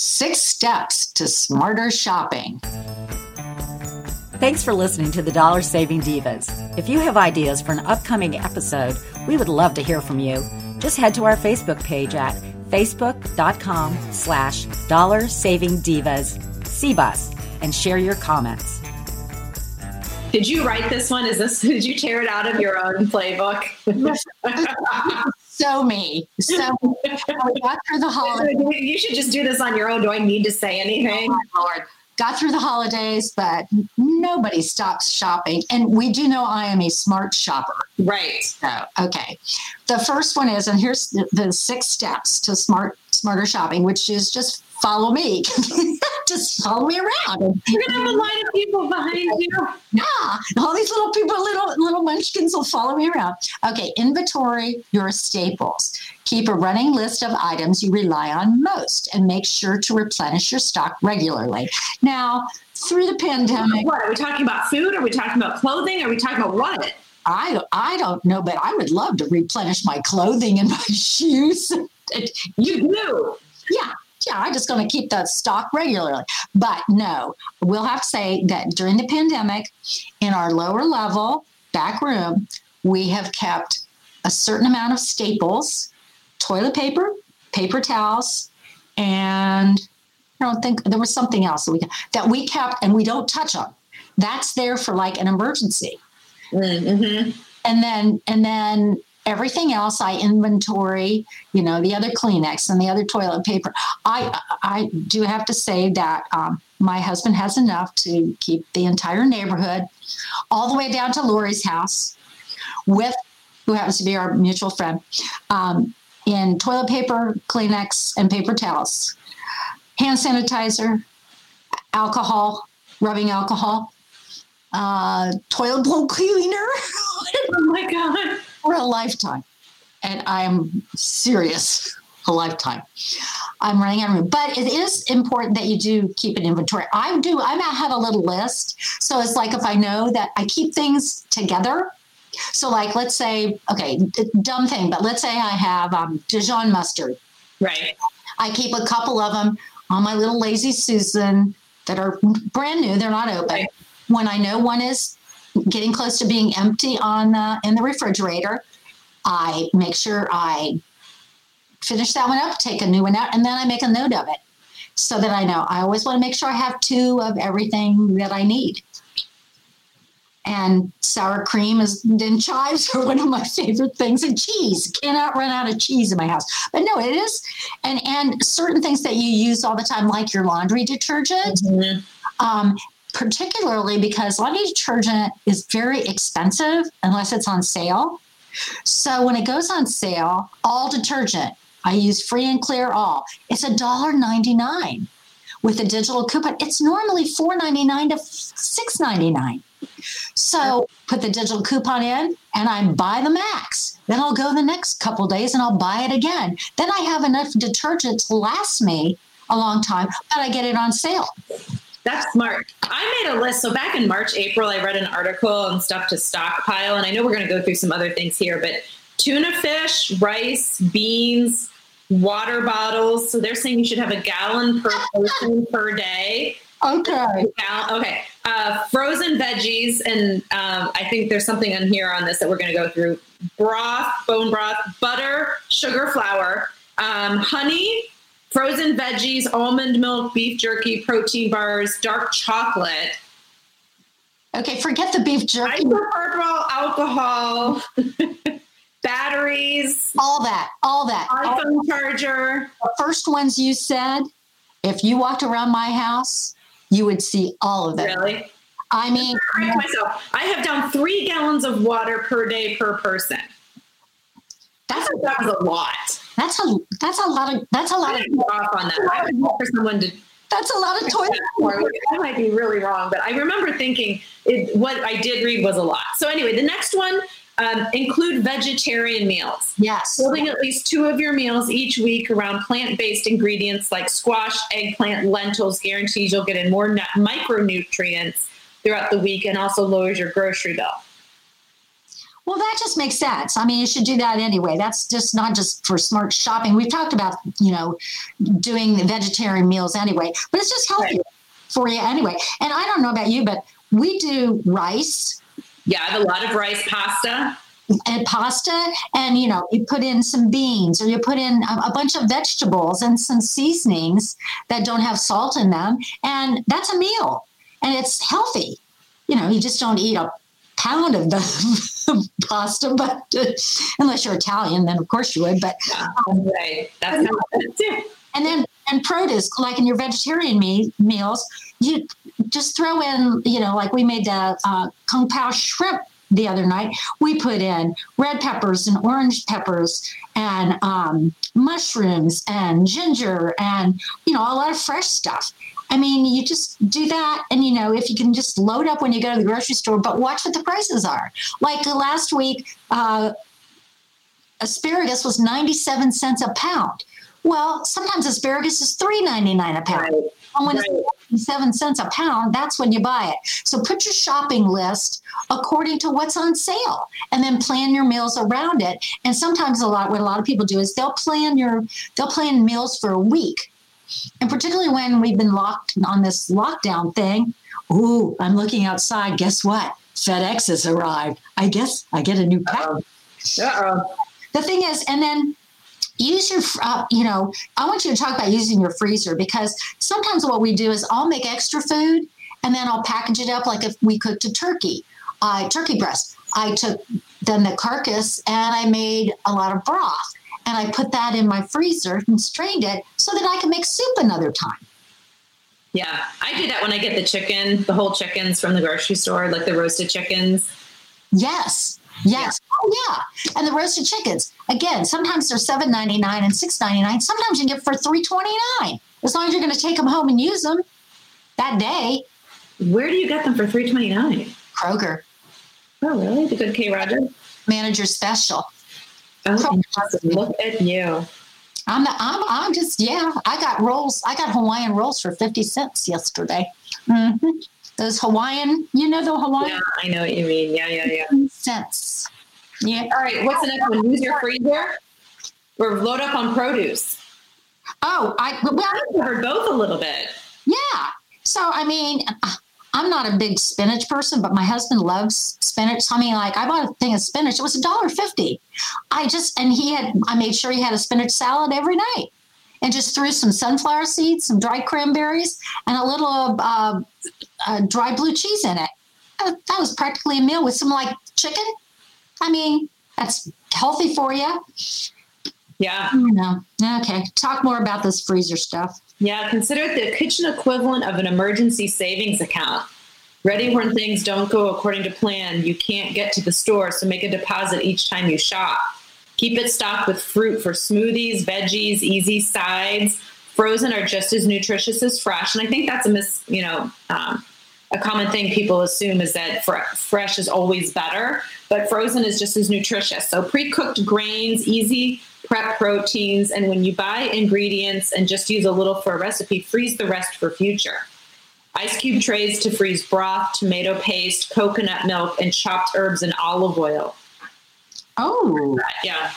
Six steps to smarter shopping. Thanks for listening to the Dollar Saving Divas. If you have ideas for an upcoming episode, we would love to hear from you. Just head to our Facebook page at facebook.com slash dollar saving divas cbus and share your comments. Did you write this one? Is this did you tear it out of your own playbook? so me. So after the holidays. You should just do this on your own. Do I need to say anything? Oh, Lord. Got through the holidays, but nobody stops shopping. And we do know I am a smart shopper. Right. So, okay. The first one is, and here's the, the six steps to smart smarter shopping, which is just follow me. Just follow me around. You're gonna have a line of people behind you. Yeah, all these little people, little little munchkins will follow me around. Okay, inventory your staples. Keep a running list of items you rely on most, and make sure to replenish your stock regularly. Now, through the pandemic, what are we talking about? Food? Are we talking about clothing? Are we talking about what? I I don't know, but I would love to replenish my clothing and my shoes. You do, yeah yeah, I'm just going to keep that stock regularly. But no, we'll have to say that during the pandemic, in our lower level back room, we have kept a certain amount of staples, toilet paper, paper towels, and I don't think there was something else that we that we kept and we don't touch them. That's there for like an emergency. Mm-hmm. And then and then everything else I inventory, you know, the other Kleenex and the other toilet paper. I I do have to say that um, my husband has enough to keep the entire neighborhood, all the way down to Lori's house, with who happens to be our mutual friend, um, in toilet paper, Kleenex, and paper towels, hand sanitizer, alcohol, rubbing alcohol, uh, toilet bowl cleaner. oh my god! For a lifetime, and I'm serious. A lifetime. I'm running out of room, but it is important that you do keep an inventory. I do. I have a little list, so it's like if I know that I keep things together. So, like, let's say, okay, dumb thing, but let's say I have um, Dijon mustard. Right. I keep a couple of them on my little lazy Susan that are brand new. They're not open. Right when I know one is getting close to being empty on the, in the refrigerator, I make sure I finish that one up, take a new one out, and then I make a note of it so that I know. I always want to make sure I have two of everything that I need. And sour cream is, and chives are one of my favorite things, and cheese. Cannot run out of cheese in my house. But no, it is, and and certain things that you use all the time, like your laundry detergent. Mm-hmm. Um, particularly because laundry detergent is very expensive unless it's on sale. So when it goes on sale, all detergent, I use free and clear all. It's a dollar ninety nine with a digital coupon. It's normally four ninety nine to six ninety nine. So put the digital coupon in and I buy the max. Then I'll go the next couple days and I'll buy it again. Then I have enough detergent to last me a long time, but I get it on sale. That's smart. I made a list. So back in March, April, I read an article and stuff to stockpile. And I know we're going to go through some other things here, but tuna fish, rice, beans, water bottles. So they're saying you should have a gallon per person per day. Okay. Okay. Uh, frozen veggies. And um, I think there's something in here on this that we're going to go through broth, bone broth, butter, sugar, flour, um, honey, frozen veggies, almond milk, beef jerky, protein bars, dark chocolate. Okay, forget the beef jerky. Isopropyl alcohol, batteries, all that, all that. iPhone all charger. The first ones you said, if you walked around my house, you would see all of them. Really? I mean, I myself. I have down three gallons of water per day per person. That's a, that was a lot. That's a that's a lot of that's a lot of off on that. I would for someone to. That's a lot of toilet. I might be really wrong, but I remember thinking it, what I did read was a lot. So anyway, the next one um, include vegetarian meals. Yes. Building at least two of your meals each week around plant based ingredients like squash, eggplant, lentils guarantees you'll get in more micronutrients throughout the week and also lowers your grocery bill. Well, that just makes sense. I mean, you should do that anyway. That's just not just for smart shopping. We've talked about, you know, doing vegetarian meals anyway, but it's just healthy right. for you anyway. And I don't know about you, but we do rice. Yeah, I have a lot of rice pasta. And pasta, and you know, you put in some beans or you put in a, a bunch of vegetables and some seasonings that don't have salt in them. And that's a meal and it's healthy. You know, you just don't eat a pound of the pasta, but uh, unless you're Italian, then of course you would. But um, right, that's and, too. And then and produce, like in your vegetarian me- meals, you just throw in, you know, like we made the uh, kung pao shrimp the other night. We put in red peppers and orange peppers and um, mushrooms and ginger and you know a lot of fresh stuff. I mean, you just do that, and you know, if you can just load up when you go to the grocery store, but watch what the prices are. Like last week, uh, asparagus was 97 cents a pound. Well, sometimes asparagus is $3.99 a pound. Right. And when right. it's 7 cents a pound, that's when you buy it. So put your shopping list according to what's on sale and then plan your meals around it. And sometimes a lot what a lot of people do is they'll plan your they'll plan meals for a week and particularly when we've been locked on this lockdown thing. Ooh, I'm looking outside. Guess what? FedEx has arrived. I guess I get a new package. Uh-oh. The thing is, and then use your, uh, you know, I want you to talk about using your freezer because sometimes what we do is I'll make extra food and then I'll package it up like if we cooked a turkey, uh, turkey breast. I took then the carcass and I made a lot of broth and I put that in my freezer and strained it so that I can make soup another time. Yeah, I do that when I get the chicken, the whole chickens from the grocery store, like the roasted chickens. Yes. Yes. Yeah. Oh yeah. And the roasted chickens. Again, sometimes they're seven ninety nine and six ninety nine. Sometimes you get for three twenty nine. As long as you're going to take them home and use them that day. Where do you get them for three twenty nine? Kroger. Oh really? The good K Roger. Manager special. Oh, look at you. I'm, I'm, I'm just, yeah, I got rolls. I got Hawaiian rolls for 50 cents yesterday. Mm-hmm. Those Hawaiian, you know, the Hawaiian? Yeah, I know what you mean. Yeah, yeah, yeah. Cents. Yeah. All right. What's the next one? Use your freezer or load up on produce. Oh, I, well, I covered both a little bit. Yeah. So, I mean, I'm not a big spinach person, but my husband loves spinach. I mean, like I bought a thing of spinach. It was a dollar fifty. I just and he had. I made sure he had a spinach salad every night, and just threw some sunflower seeds, some dried cranberries, and a little uh, uh, dry blue cheese in it. That was practically a meal with some like chicken. I mean, that's healthy for you. Yeah. No. Okay. Talk more about this freezer stuff. Yeah, consider it the kitchen equivalent of an emergency savings account. Ready when things don't go according to plan. You can't get to the store, so make a deposit each time you shop. Keep it stocked with fruit for smoothies, veggies, easy sides. Frozen are just as nutritious as fresh, and I think that's a mis, you know, um, a common thing people assume is that fr- fresh is always better, but frozen is just as nutritious. So pre-cooked grains, easy prep proteins, and when you buy ingredients and just use a little for a recipe, freeze the rest for future. Ice cube trays to freeze broth, tomato paste, coconut milk, and chopped herbs and olive oil. Oh, yeah.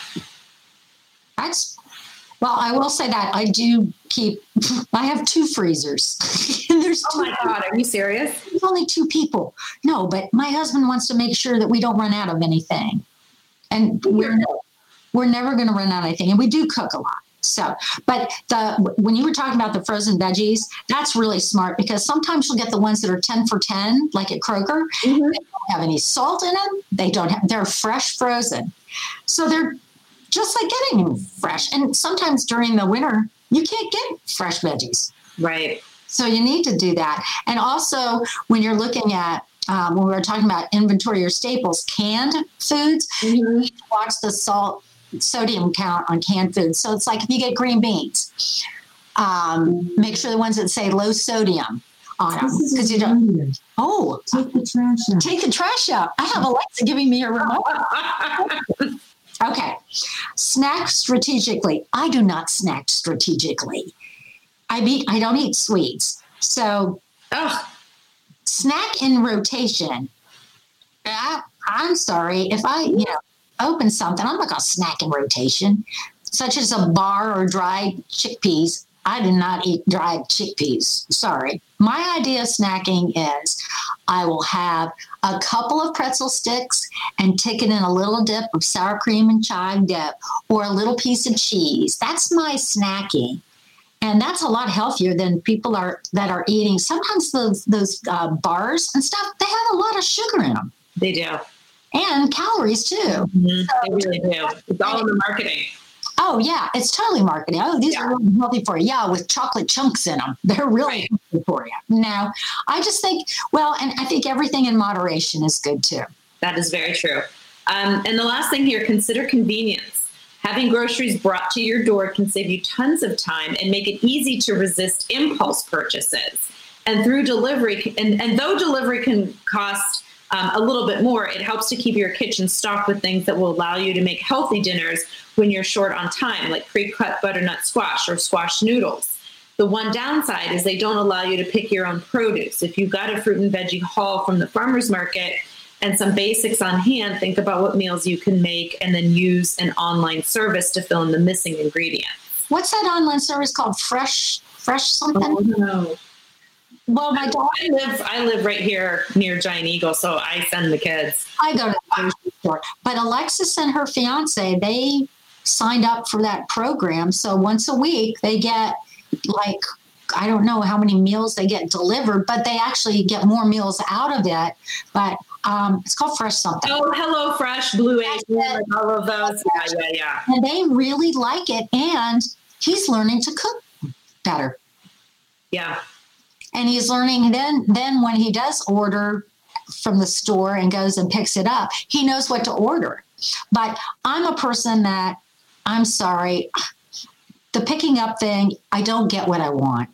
That's well, I will say that I do keep. I have two freezers. There's oh my god, are you serious? There's only two people. No, but my husband wants to make sure that we don't run out of anything, and we're we're never going to run out of anything. And we do cook a lot. So, but the when you were talking about the frozen veggies, that's really smart because sometimes you'll get the ones that are 10 for 10, like at Kroger. Mm-hmm. They don't have any salt in them. They don't have, they're fresh frozen. So they're just like getting them fresh. And sometimes during the winter, you can't get fresh veggies. Right. So you need to do that. And also, when you're looking at um, when we were talking about inventory or staples, canned foods, mm-hmm. you need to watch the salt sodium count on canned foods. So it's like if you get green beans, um, make sure the ones that say low sodium on them because you don't. Oh, take the trash out. Take the trash out. I have Alexa giving me a remote. okay, snack strategically. I do not snack strategically. I eat. I don't eat sweets. So, ugh, snack in rotation. I, I'm sorry if I, you know, open something, I'm going to snack in rotation, such as a bar or dried chickpeas. I do not eat dried chickpeas. Sorry. My idea of snacking is I will have a couple of pretzel sticks and take it in a little dip of sour cream and chive dip or a little piece of cheese. That's my snacking. And that's a lot healthier than people are that are eating. Sometimes those those uh, bars and stuff they have a lot of sugar in them. They do, and calories too. Mm-hmm. So, they really do. It's all in the marketing. Oh yeah, it's totally marketing. Oh, these yeah. are really healthy for you. Yeah, with chocolate chunks in them. They're really right. healthy for you. Now, I just think well, and I think everything in moderation is good too. That is very true. Um, and the last thing here, consider convenience. Having groceries brought to your door can save you tons of time and make it easy to resist impulse purchases. And through delivery, and, and though delivery can cost um, a little bit more, it helps to keep your kitchen stocked with things that will allow you to make healthy dinners when you're short on time, like pre cut butternut squash or squash noodles. The one downside is they don't allow you to pick your own produce. If you've got a fruit and veggie haul from the farmer's market and some basics on hand, think about what meals you can make and then use an online service to fill in the missing ingredients. What's that online service called? Fresh, fresh something? Oh, no. Well, my daughter, I live I live right here near Giant Eagle, so I send the kids. I go to the grocery store, but Alexis and her fiance they signed up for that program. So once a week they get like I don't know how many meals they get delivered, but they actually get more meals out of it. But um, it's called Fresh something. Oh, Hello Fresh, Blue Apron, all of those. Yeah, yeah, yeah. And they really like it, and he's learning to cook better. Yeah and he's learning then then when he does order from the store and goes and picks it up he knows what to order. But i'm a person that i'm sorry the picking up thing i don't get what i want.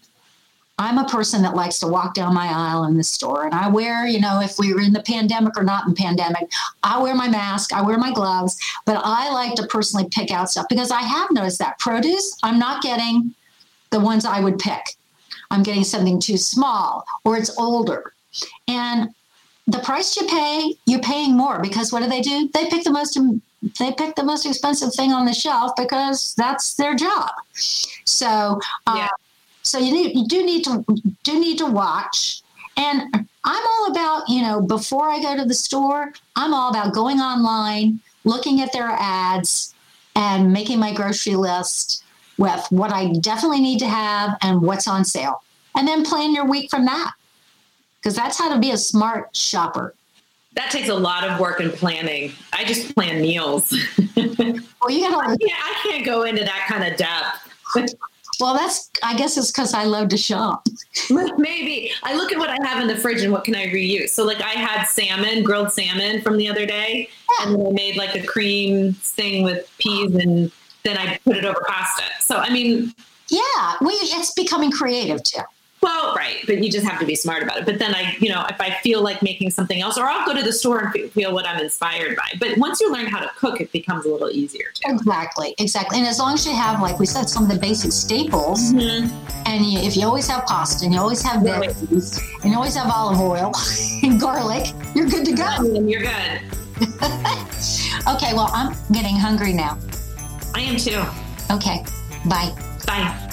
I'm a person that likes to walk down my aisle in the store and i wear you know if we were in the pandemic or not in pandemic i wear my mask i wear my gloves but i like to personally pick out stuff because i have noticed that produce i'm not getting the ones i would pick I'm getting something too small or it's older. And the price you pay, you're paying more because what do they do? They pick the most they pick the most expensive thing on the shelf because that's their job. So uh, yeah. so you need, you do need to do need to watch. And I'm all about, you know, before I go to the store, I'm all about going online, looking at their ads and making my grocery list with what I definitely need to have and what's on sale. And then plan your week from that. Because that's how to be a smart shopper. That takes a lot of work and planning. I just plan meals. well, you gotta. I can't, I can't go into that kind of depth. Well, that's, I guess it's because I love to shop. Maybe. I look at what I have in the fridge and what can I reuse. So, like, I had salmon, grilled salmon from the other day, yeah. and then I made like a cream thing with peas and then I put it over pasta. So I mean, yeah, we it's becoming creative too. Well, right, but you just have to be smart about it. But then I, you know, if I feel like making something else, or I'll go to the store and feel what I'm inspired by. But once you learn how to cook, it becomes a little easier too. Exactly, exactly. And as long as you have, like we said, some of the basic staples, mm-hmm. and you, if you always have pasta, and you always have veggies, and you always have olive oil and garlic, you're good to go. You're good. okay, well, I'm getting hungry now. I am too. Okay. Bye. Bye.